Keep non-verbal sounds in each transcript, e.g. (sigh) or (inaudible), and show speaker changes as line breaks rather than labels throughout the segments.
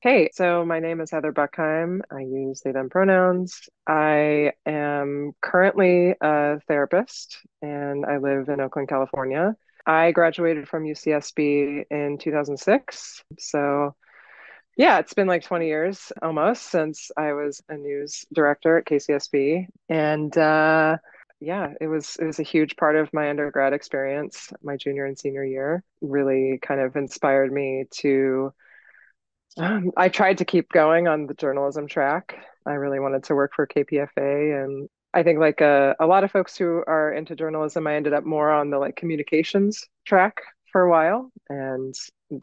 Hey, so my name is Heather Buckheim. I use they, them pronouns. I am currently a therapist and I live in Oakland, California. I graduated from UCSB in 2006. So, yeah, it's been like 20 years almost since I was a news director at KCSB. And uh, yeah, it was it was a huge part of my undergrad experience, my junior and senior year. Really kind of inspired me to um, I tried to keep going on the journalism track. I really wanted to work for KPFA, and I think like a, a lot of folks who are into journalism, I ended up more on the like communications track for a while, and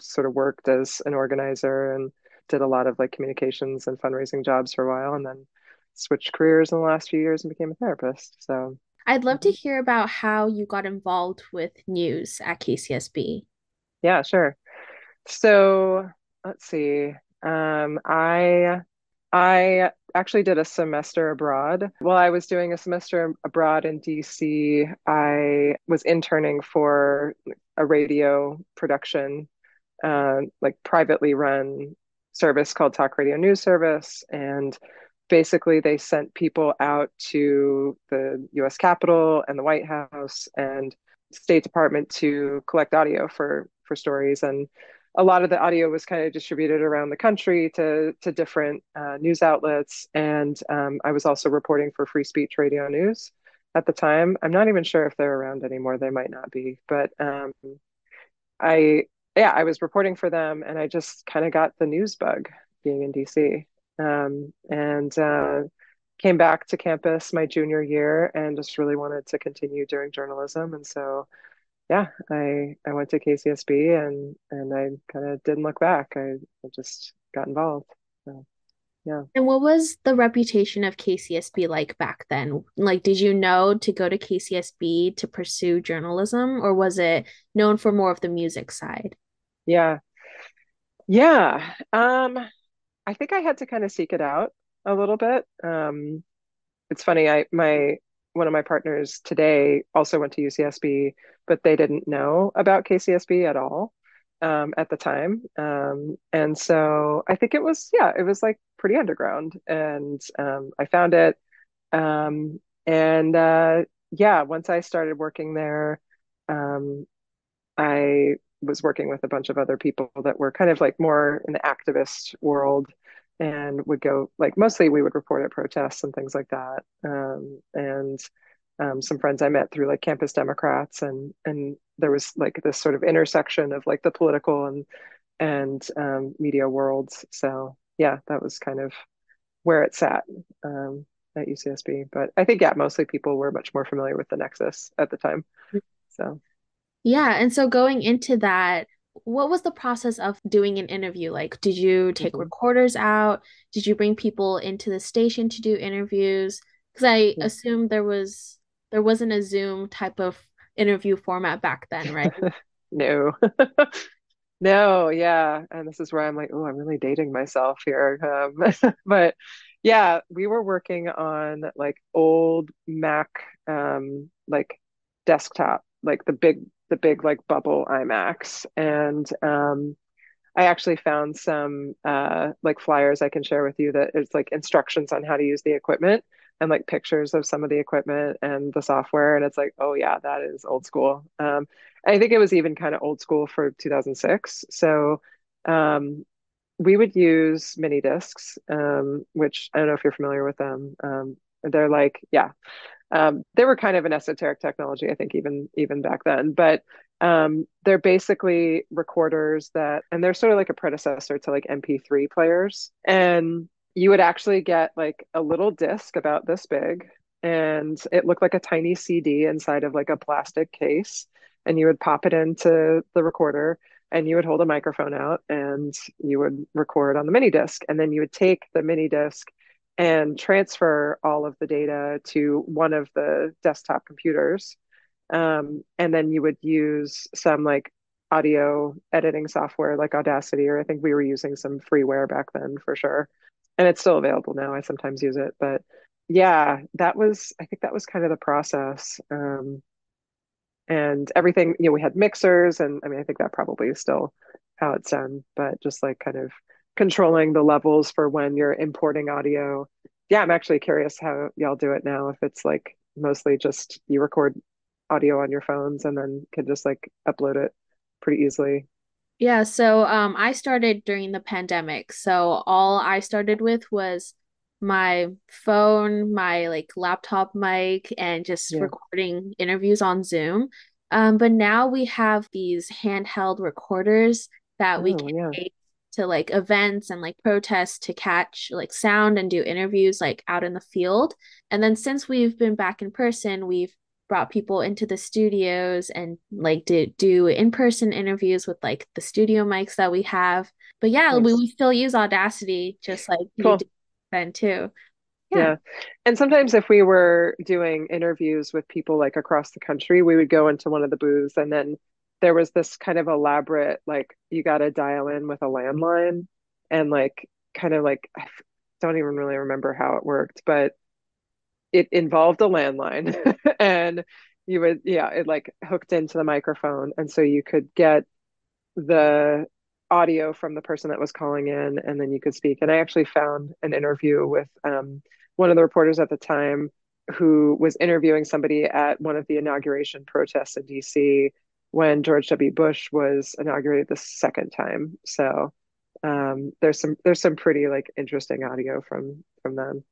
sort of worked as an organizer and did a lot of like communications and fundraising jobs for a while, and then switched careers in the last few years and became a therapist. So,
I'd love to hear about how you got involved with news at KCSB.
yeah, sure. So let's see. Um, I I actually did a semester abroad. While I was doing a semester abroad in DC, I was interning for a radio production, uh, like privately run service called Talk Radio News Service. And basically, they sent people out to the US Capitol and the White House and State Department to collect audio for for stories and a lot of the audio was kind of distributed around the country to to different uh, news outlets, and um, I was also reporting for Free Speech Radio News at the time. I'm not even sure if they're around anymore. They might not be, but um, I yeah, I was reporting for them, and I just kind of got the news bug being in DC, um, and uh, came back to campus my junior year, and just really wanted to continue doing journalism, and so yeah, I I went to KCSB and and I kind of didn't look back. I, I just got involved. So yeah.
And what was the reputation of KCSB like back then? Like, did you know to go to KCSB to pursue journalism, or was it known for more of the music side?
Yeah. Yeah. Um, I think I had to kind of seek it out a little bit. Um, it's funny, I my one of my partners today also went to UCSB, but they didn't know about KCSB at all um, at the time. Um, and so I think it was, yeah, it was like pretty underground. And um, I found it. Um, and uh, yeah, once I started working there, um, I was working with a bunch of other people that were kind of like more in the activist world and would go like mostly we would report at protests and things like that. Um, and um, some friends I met through like campus Democrats and and there was like this sort of intersection of like the political and and um, media worlds. So yeah, that was kind of where it sat um, at UCSB. But I think yeah, mostly people were much more familiar with the Nexus at the time. So
Yeah, and so going into that, what was the process of doing an interview like? Did you take
mhm.
recorders out? Did you bring people into the station to do interviews? Because I assumed there was there wasn't a Zoom type of interview format back then, right? (laughs)
no. (laughs) No, yeah. And this is where I'm like, oh, I'm really dating myself here. Um, (laughs) but yeah, we were working on like old Mac, um, like desktop, like the big, the big like bubble iMacs. And um, I actually found some uh, like flyers I can share with you that it's like instructions on how to use the equipment and like pictures of some of the equipment and the software. And it's like, oh yeah, that is old school. Um, I think it was even kind of old school for 2006. So um, we would use mini discs, um, which I don't know if you're familiar with them. Um, they're like, yeah, um, they were kind of an esoteric technology, I think, even even back then. But um, they're basically recorders that, and they're sort of like a predecessor to like MP3 players. And you would actually get like a little disc about this big, and it looked like a tiny CD inside of like a plastic case. And you would pop it into the recorder, and you would hold a microphone out, and you would record on the mini disc. And then you would take the mini disc and transfer all of the data to one of the desktop computers. Um, and then you would use some like audio editing software like Audacity, or I think we were using some freeware back then for sure. And it's still available now. I sometimes use it. But yeah, that was, I think that was kind of the process. Um, and everything, you know, we had mixers, and I mean, I think that probably is still how it's done, but just like kind of controlling the levels for when you're importing audio. Yeah, I'm actually curious how y'all do it now. If it's like mostly just you record audio on your phones and then can just like upload it pretty easily.
Yeah, so um I started during the pandemic. So all I started with was my phone, my like laptop mic, and just
Yeah.
recording interviews on Zoom. Um, but now we have these handheld recorders that we
Oh,
can
yeah.
take to like events and like protests to catch like sound and do interviews like out in the field. And then since we've been back in person, we've brought people into the studios and like to do in-person interviews with like the studio mics that we have. But yeah, we,
Nice.
we still use Audacity just like
Cool.
did then too. Yeah.
Yeah. And sometimes if we were doing interviews with people like across the country, we would go into one of the booths and then there was this kind of elaborate, like you got to dial in with a landline and like kind of like I don't even really remember how it worked, but it involved a landline (laughs) and you would, yeah, it like hooked into the microphone. And so you could get the audio from the person that was calling in and then you could speak. And I actually found an interview with um, one of the reporters at the time who was interviewing somebody at one of the inauguration protests in DC when George W. Bush was inaugurated the second time. So um, there's some there's some pretty like interesting audio from from them.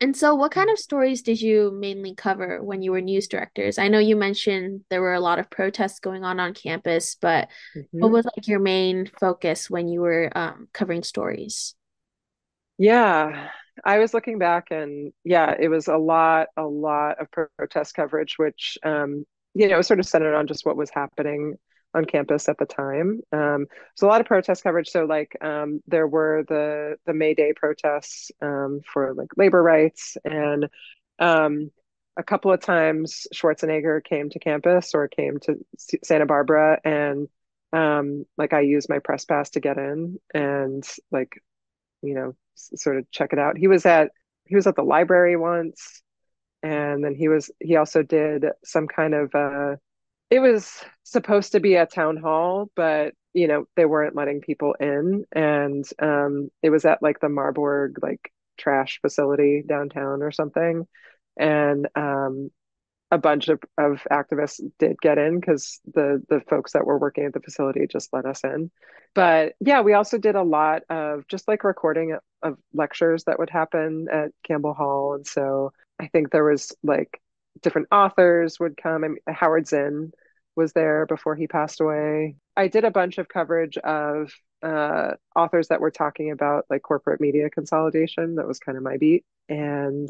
And so what kind of stories did you mainly cover when you were news directors? I know you mentioned there were a lot of protests going on on campus, but what
Mhm.
was like your main focus when you were um, covering stories?
Yeah, I was looking back and yeah, it was a lot, a lot of protest coverage, which um, you know, sort of centered on just what was happening on campus at the time. Um, so a lot of protest coverage. So like um, there were the the May Day protests um, for like labor rights, and um, a couple of times Schwarzenegger came to campus or came to Santa Barbara, and um, like I used my press pass to get in, and like you know, sort of check it out. He was at he was at the library once, and then he was he also did some kind of uh it was supposed to be a town hall, but you know, they weren't letting people in. And um it was at like the MarBorg like trash facility downtown or something. And um a bunch of, of activists did get in because the the folks that were working at the facility just let us in. But yeah, we also did a lot of just like recording of lectures that would happen at Campbell Hall. And so I think there was like different authors would come. I mean, Howard Zinn was there before he passed away. I did a bunch of coverage of uh, authors that were talking about like corporate media consolidation. That was kind of my beat. And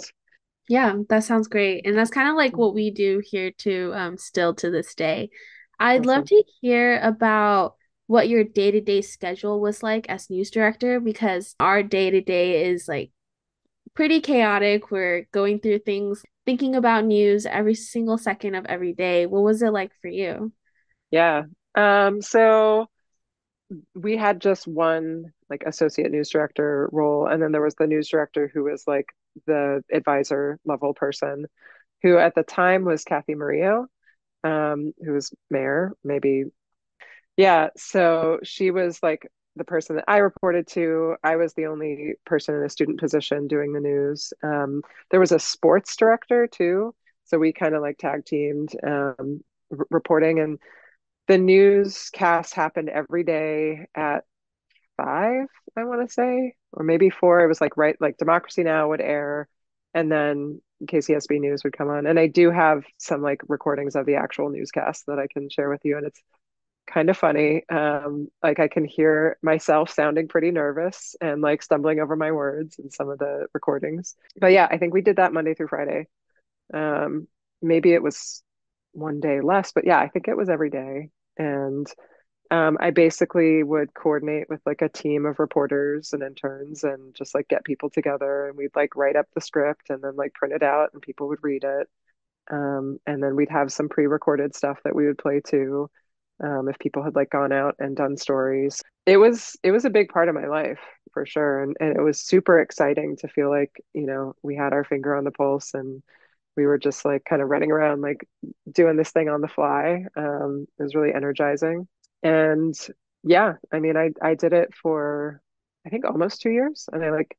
Yeah, that sounds great. And that's kind of like what we do here too, um, still to this day. I'd love to hear about what your day-to-day schedule was like as news director because our day-to-day is like pretty chaotic. We're going through things, thinking about news every single second of every day. What was it like for you?
Yeah. Um, so we had just one like associate news director role, and then there was the news director who was like the advisor level person, who at the time was Cathy Murillo, um, who was mayor, maybe. Yeah, so she was like the person that I reported to. I was the only person in a student position doing the news. Um, there was a sports director too, so we kind of like tag teamed um, r- reporting, and the newscast happened every day at five, I want to say, or maybe four. It was like right, like Democracy Now would air, and then KCSB News would come on. And I do have some like recordings of the actual newscast that I can share with you, and it's kind of funny. Um, like I can hear myself sounding pretty nervous and like stumbling over my words in some of the recordings. But yeah, I think we did that Monday through Friday. Um, maybe it was one day less, but yeah, I think it was every day. And um, I basically would coordinate with like a team of reporters and interns and just like get people together and we'd like write up the script and then like print it out and people would read it. Um, and then we'd have some pre-recorded stuff that we would play too, um, if people had like gone out and done stories. It was it was a big part of my life for sure. And, and it was super exciting to feel like, you know, we had our finger on the pulse and we were just like kind of running around like doing this thing on the fly. Um, it was really energizing. And yeah, I mean, I I did it for I think almost two years. And I like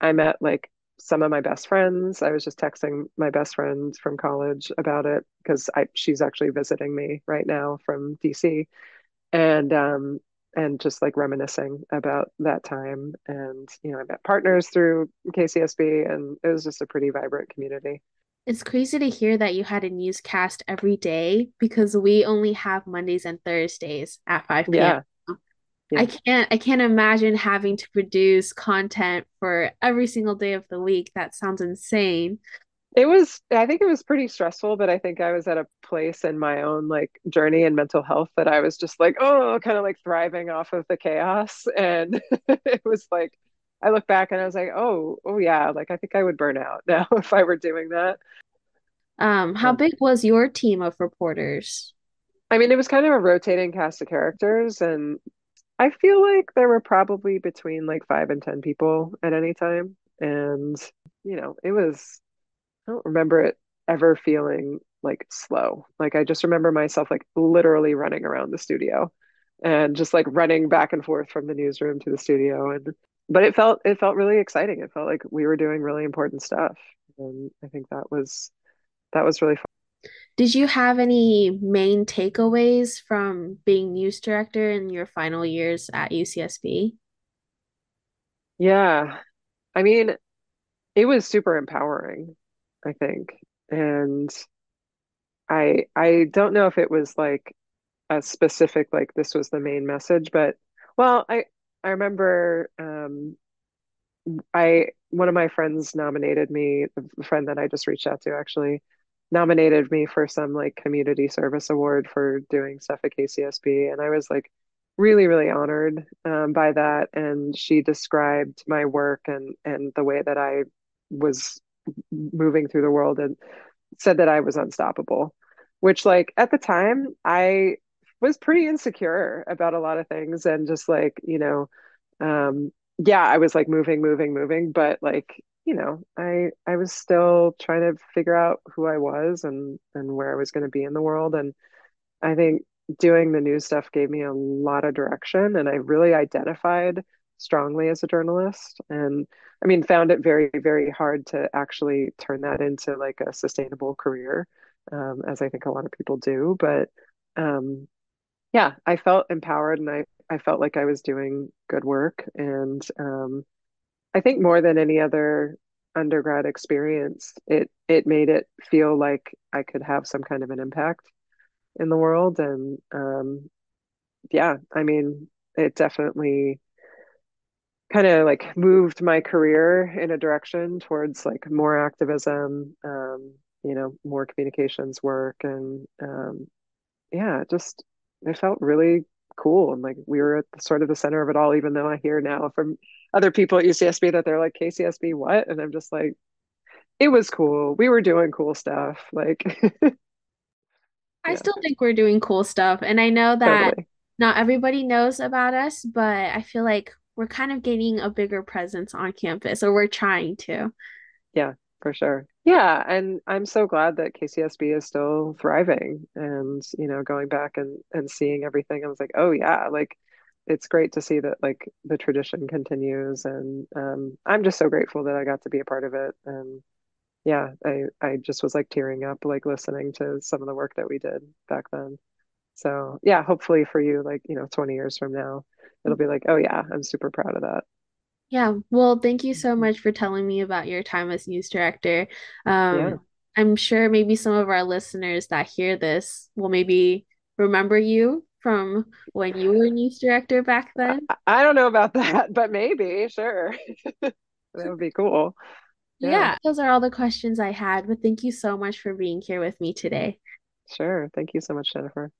I met like some of my best friends. I was just texting my best friend from college about it because I she's actually visiting me right now from DC and um and just like reminiscing about that time and you know I met partners through KCSB and it was just a pretty vibrant community.
It's crazy to hear that you had a newscast every day because we only have Mondays and Thursdays at 5 p.m.
Yeah.
I can't I can't imagine having to produce content for every single day of the week. That sounds insane.
It was, I think it was pretty stressful, but I think I was at a place in my own like journey and mental health that I was just like, oh, kind of like thriving off of the chaos. (laughs) And it was like, I look back and I was like, oh, oh yeah, like I think I would burn out (laughs) now if I were doing that.
Um, how
Um,
big was your team of reporters?
I mean, it was kind of a rotating cast of characters, and I feel like there were probably between like five and ten people at any time. And, you know, it was I don't remember it ever feeling like slow. Like I just remember myself like literally running around the studio and just like running back and forth from the newsroom to the studio and but it felt it felt really exciting. It felt like we were doing really important stuff. And I think that was that was really fun.
Did you have any main takeaways from being news director in your final years at UCSB?
Yeah. I mean, it was super empowering, I think. And I I don't know if it was like a specific like this was the main message, but well, I I remember um I one of my friends nominated me, the friend that I just reached out to actually nominated me for some like community service award for doing stuff at KCSB, and I was like really really honored um, by that. And she described my work and and the way that I was moving through the world and said that I was unstoppable, which like at the time I was pretty insecure about a lot of things and just like, you know, um yeah, I was like moving, moving, moving, but like, you know, I I was still trying to figure out who I was and and where I was going to be in the world. And I think doing the news stuff gave me a lot of direction and I really identified strongly as a journalist. And I mean found it very very hard to actually turn that into like a sustainable career um, as I think a lot of people do. But um, yeah I felt empowered and I I felt like I was doing good work. And um, I think more than any other undergrad experience it it made it feel like I could have some kind of an impact in the world. And um, yeah, I mean, it definitely kind of like moved my career in a direction towards like more activism, um, you know, more communications work. And um, yeah, just, it felt really cool. And like we were at the sort of the center of it all, even though I hear now from other people at UCSB that they're like, KCSB, what? And I'm just like, it was cool. We were doing cool stuff. Like, (laughs)
I still think we're doing cool stuff, and I know that
totally.
not everybody knows about us, but I feel like we're kind of gaining a bigger presence on campus, or we're trying to.
Yeah, for sure. Yeah, and I'm so glad that KCSB is still thriving and, you know, going back and and seeing everything. I was like, oh yeah, like it's great to see that like the tradition continues and um I'm just so grateful that I got to be a part of it. And yeah, I I just was like tearing up like listening to some of the work that we did back then. So, yeah, hopefully for you like, you know, 20 years from now, it'll be like, oh yeah, I'm super proud of that.
Yeah, well, thank you so much for telling me about your time as news director.
Yeah.
Um, I'm sure maybe some of our listeners that hear this will maybe remember you from when you were news director back then.
I, I don't know about (laughs) that, but maybe, sure. (laughs) That would be cool. Yeah,
Yeah, those are all the questions I had, but thank you so much for being here with me today.
sure. Thank you so much, Jennifer.